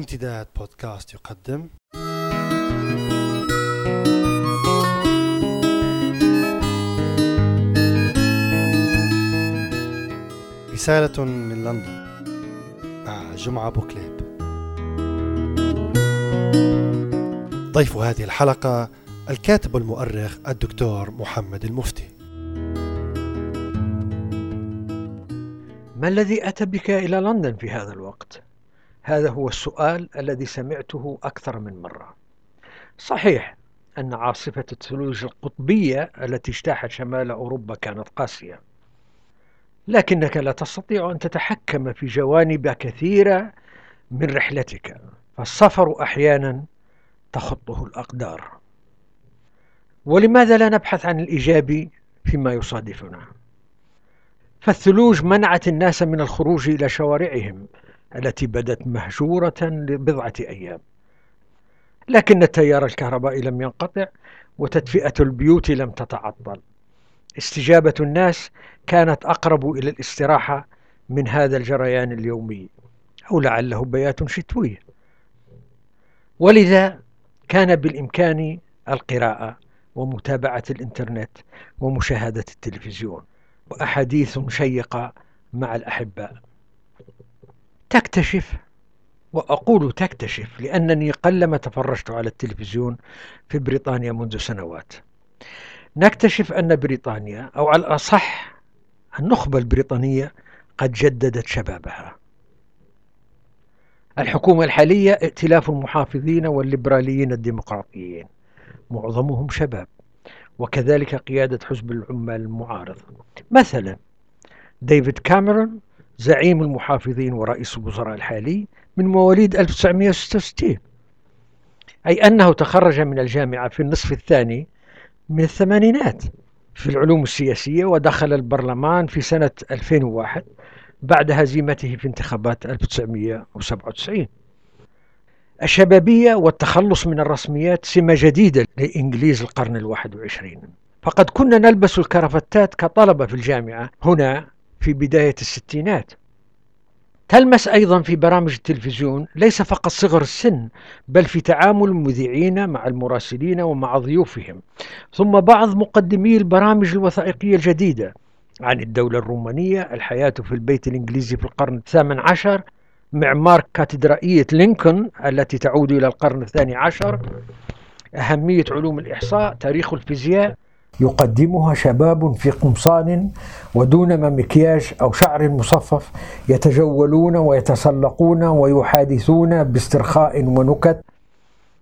امتداد بودكاست يقدم. رسالة من لندن. مع جمعة بوكليب. ضيف هذه الحلقة الكاتب والمؤرخ الدكتور محمد المفتي. ما الذي أتى بك إلى لندن في هذا الوقت؟ هذا هو السؤال الذي سمعته أكثر من مرة. صحيح أن عاصفة الثلوج القطبية التي اجتاحت شمال أوروبا كانت قاسية. لكنك لا تستطيع أن تتحكم في جوانب كثيرة من رحلتك، فالسفر أحيانا تخطه الأقدار. ولماذا لا نبحث عن الإيجابي فيما يصادفنا؟ فالثلوج منعت الناس من الخروج إلى شوارعهم التي بدت مهجورة لبضعة أيام. لكن التيار الكهربائي لم ينقطع وتدفئة البيوت لم تتعطل. استجابة الناس كانت أقرب إلى الاستراحة من هذا الجريان اليومي أو لعله بيات شتوي ولذا كان بالإمكان القراءة ومتابعة الإنترنت ومشاهدة التلفزيون وأحاديث شيقة مع الأحباء. تكتشف. وأقول تكتشف لأنني قلما تفرجت على التلفزيون في بريطانيا منذ سنوات. نكتشف أن بريطانيا أو على الأصح النخبة البريطانية قد جددت شبابها. الحكومة الحالية ائتلاف المحافظين والليبراليين الديمقراطيين. معظمهم شباب. وكذلك قيادة حزب العمال المعارض مثلا ديفيد كاميرون زعيم المحافظين ورئيس الوزراء الحالي من مواليد 1966 أي أنه تخرج من الجامعة في النصف الثاني من الثمانينات في العلوم السياسية ودخل البرلمان في سنة 2001 بعد هزيمته في انتخابات 1997 الشبابية والتخلص من الرسميات سمة جديدة لإنجليز القرن الواحد وعشرين. فقد كنا نلبس الكرافتات كطلبة في الجامعة هنا في بداية الستينات. تلمس أيضا في برامج التلفزيون ليس فقط صغر السن بل في تعامل المذيعين مع المراسلين ومع ضيوفهم. ثم بعض مقدمي البرامج الوثائقية الجديدة. عن الدولة الرومانية الحياة في البيت الإنجليزي في القرن الثامن عشر معمار كاتدرائية لينكولن التي تعود إلى القرن الثاني عشر أهمية علوم الإحصاء تاريخ الفيزياء يقدمها شباب في قمصان ودون مكياج أو شعر مصفف يتجولون ويتسلقون ويحادثون باسترخاء ونكت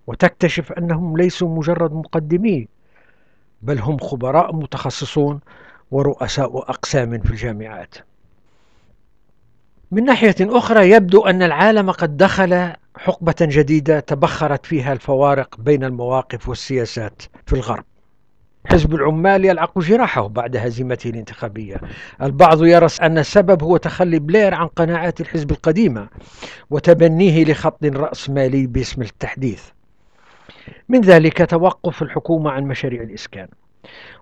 وتكتشف أنهم ليسوا مجرد مقدمين بل هم خبراء متخصصون ورؤساء أقسام في الجامعات. من ناحية أخرى يبدو أن العالم قد دخل حقبة جديدة تبخرت فيها الفوارق بين المواقف والسياسات في الغرب. حزب العمال يلعق جراحه بعد هزيمته الانتخابية. البعض يرى أن السبب هو تخلي بلير عن قناعات الحزب القديمة وتبنيه لخط رأسمالي باسم التحديث. من ذلك توقف الحكومة عن مشاريع الإسكان.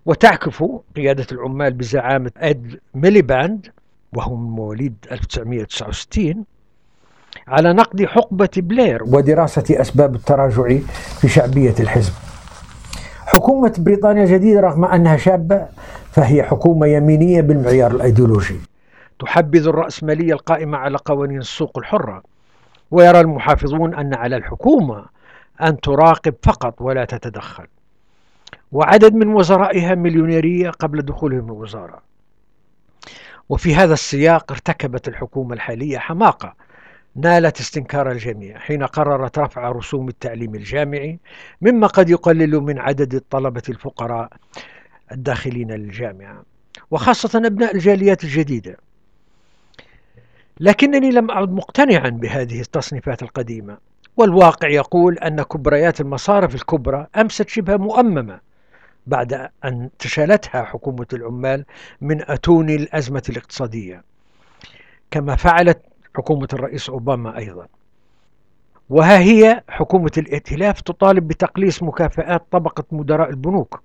وتعكف قيادة العمال بزعامة إد ميليباند وهو من مواليد 1969 على نقد حقبة بلير. ودراسة أسباب التراجع في شعبية الحزب. حكومة بريطانيا الجديدة رغم أنها شابة فهي حكومة يمينية بالمعيار الأيديولوجي. تحبذ الرأسمالية القائمة على قوانين السوق الحرة ويرى المحافظون أن على الحكومة أن تراقب فقط ولا تتدخل. وعدد من وزرائها مليونيرية قبل دخولهم الوزارة. وفي هذا السياق ارتكبت الحكومة الحالية حماقة نالت استنكار الجميع حين قررت رفع رسوم التعليم الجامعي مما قد يقلل من عدد الطلبة الفقراء الداخلين للجامعة وخاصة أبناء الجاليات الجديدة. لكنني لم أعد مقتنعا بهذه التصنيفات القديمة والواقع يقول أن كبريات المصارف الكبرى أمست شبه مؤممة بعد أن تشالتها حكومة العمال من أتون الأزمة الاقتصادية. كما فعلت حكومة الرئيس أوباما أيضا. وها هي حكومة الائتلاف تطالب بتقليص مكافآت طبقة مدراء البنوك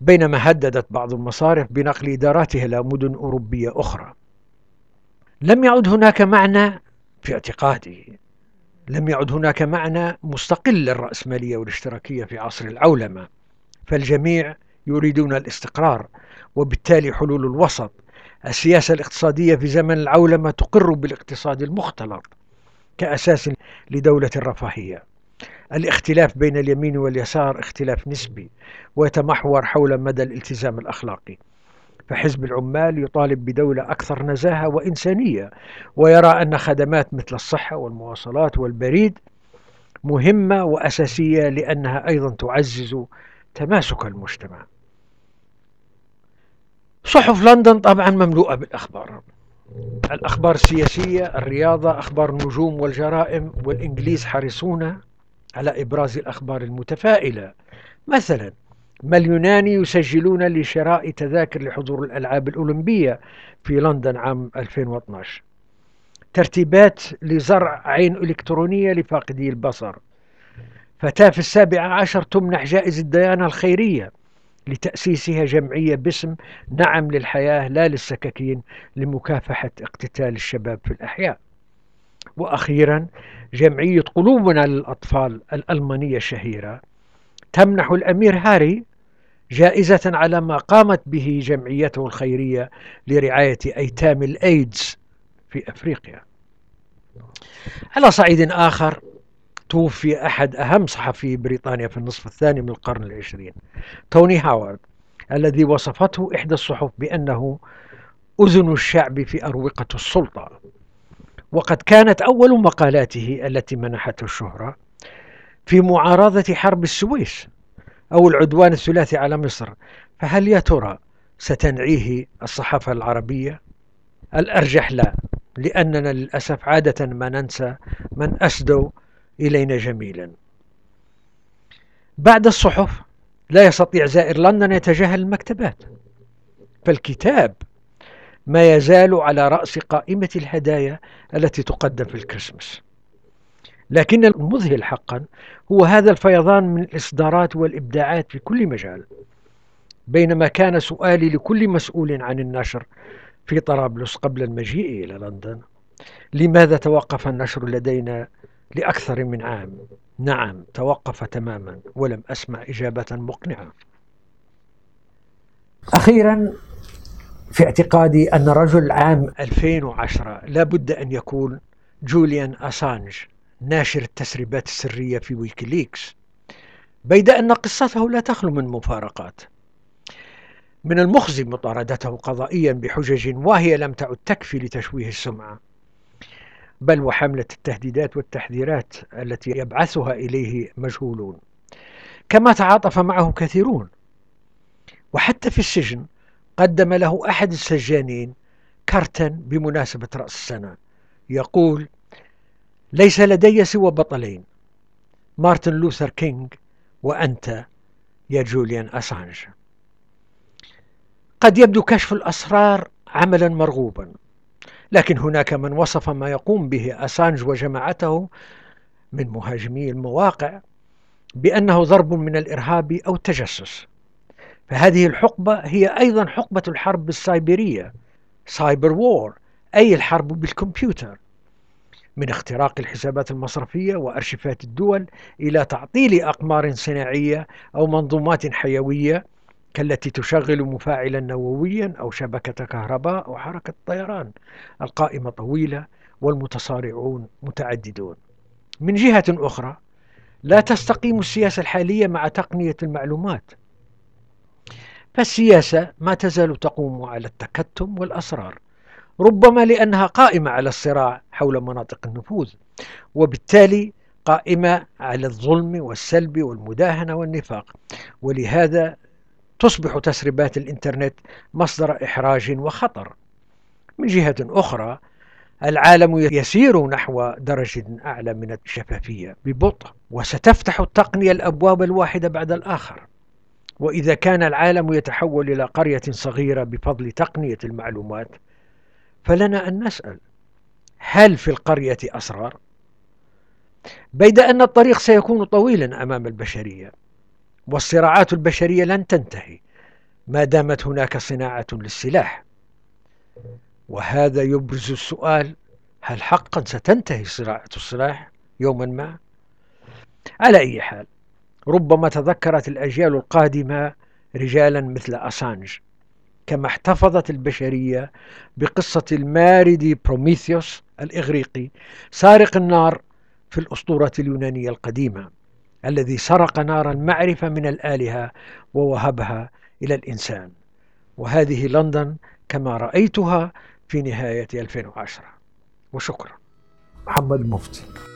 بينما هددت بعض المصارف بنقل إداراتها إلى مدن أوروبية أخرى. لم يعد هناك معنى في اعتقادي لم يعد هناك معنى مستقل للرأسمالية والاشتراكية في عصر العولمة. فالجميع يريدون الاستقرار وبالتالي حلول الوسط السياسة الاقتصادية في زمن العولمة تقر بالاقتصاد المختلط كأساس لدولة الرفاهية. الاختلاف بين اليمين واليسار اختلاف نسبي ويتمحور حول مدى الالتزام الأخلاقي. فحزب العمال يطالب بدولة أكثر نزاهة وإنسانية ويرى أن خدمات مثل الصحة والمواصلات والبريد مهمة وأساسية لأنها أيضا تعزز تماسك المجتمع. صحف لندن طبعا مملوءة بالأخبار. الأخبار السياسية الرياضة أخبار النجوم والجرائم والإنجليز حريصون على إبراز الأخبار المتفائلة. مثلا مليونان يسجلون لشراء تذاكر لحضور الألعاب الأولمبية في لندن عام 2012 ترتيبات لزرع عين إلكترونية لفاقدي البصر. فتاة في السابعة عشر تمنح جائزة ديانا الخيرية. لتأسيسها جمعية باسم نعم للحياة لا للسكاكين لمكافحة اقتتال الشباب في الأحياء. وأخيرا جمعية قلوبنا للأطفال الألمانية الشهيرة تمنح الأمير هاري جائزة على ما قامت به جمعيته الخيرية لرعاية أيتام الأيدز في أفريقيا. على صعيد آخر توفي أحد أهم صحفي بريطانيا في النصف الثاني من القرن العشرين. توني هاورد الذي وصفته إحدى الصحف بأنه أذن الشعب في أروقة السلطة. وقد كانت أول مقالاته التي منحته الشهرة في معارضة حرب السويس أو العدوان الثلاثي على مصر. فهل يا ترى ستنعيه الصحافة العربية؟ الأرجح لا لأننا للأسف عادة ما ننسى من أسدوا إلينا جميلا. بعد الصحف لا يستطيع زائر لندن يتجاهل المكتبات فالكتاب ما يزال على رأس قائمة الهدايا التي تقدم في الكريسماس. لكن المذهل حقا هو هذا الفيضان من الإصدارات والإبداعات في كل مجال بينما كان سؤالي لكل مسؤول عن النشر في طرابلس قبل المجيء إلى لندن لماذا توقف النشر لدينا لأكثر من عام. نعم توقف تماما ولم أسمع إجابة مقنعة. أخيرا في اعتقادي أن رجل عام 2010 لا بد أن يكون جوليان أسانج ناشر التسريبات السرية في ويكيليكس بيد أن قصته لا تخلو من مفارقات. من المخزي مطاردته قضائيا بحجج واهية لم تعد تكفي لتشويه السمعة. بل وحملة التهديدات والتحذيرات التي يبعثها إليه مجهولون. كما تعاطف معه كثيرون. وحتى في السجن قدم له أحد السجانين كارتا بمناسبة رأس السنة. يقول ليس لدي سوى بطلين مارتن لوثر كينج وأنت يا جوليان أسانج. قد يبدو كشف الأسرار عملا مرغوبا. لكن هناك من وصف ما يقوم به أسانج وجماعته من مهاجمي المواقع بأنه ضرب من الإرهاب أو التجسس فهذه الحقبة هي أيضا حقبة الحرب السايبرية cyber war أي الحرب بالكمبيوتر من اختراق الحسابات المصرفية وأرشفات الدول إلى تعطيل أقمار صناعية أو منظومات حيوية كالتي تشغل مفاعلا نوويا أو شبكة كهرباء أو حركة طيران. القائمة طويلة والمتصارعون متعددون. من جهة أخرى لا تستقيم السياسة الحالية مع تقنية المعلومات. فالسياسة ما تزال تقوم على التكتم والأسرار ربما لأنها قائمة على الصراع حول مناطق النفوذ وبالتالي قائمة على الظلم والسلب والمداهنة والنفاق. ولهذا تصبح تسريبات الإنترنت مصدر إحراج وخطر. من جهة أخرى العالم يسير نحو درجة أعلى من الشفافية ببطء وستفتح التقنية الأبواب الواحدة بعد الآخر. وإذا كان العالم يتحول إلى قرية صغيرة بفضل تقنية المعلومات فلنا أن نسأل هل في القرية أسرار؟ بيد أن الطريق سيكون طويلا أمام البشرية. والصراعات البشرية لن تنتهي ما دامت هناك صناعة للسلاح. وهذا يبرز السؤال هل حقا ستنتهي صناعة السلاح يوما ما؟ على أي حال ربما تذكرت الأجيال القادمة رجالا مثل أسانج كما احتفظت البشرية بقصة المارد بروميثيوس الإغريقي سارق النار في الأسطورة اليونانية القديمة. الذي سرق نار المعرفة من الآلهة ووهبها إلى الإنسان. وهذه لندن كما رأيتها في نهاية 2010 وشكرا. محمد مفتي.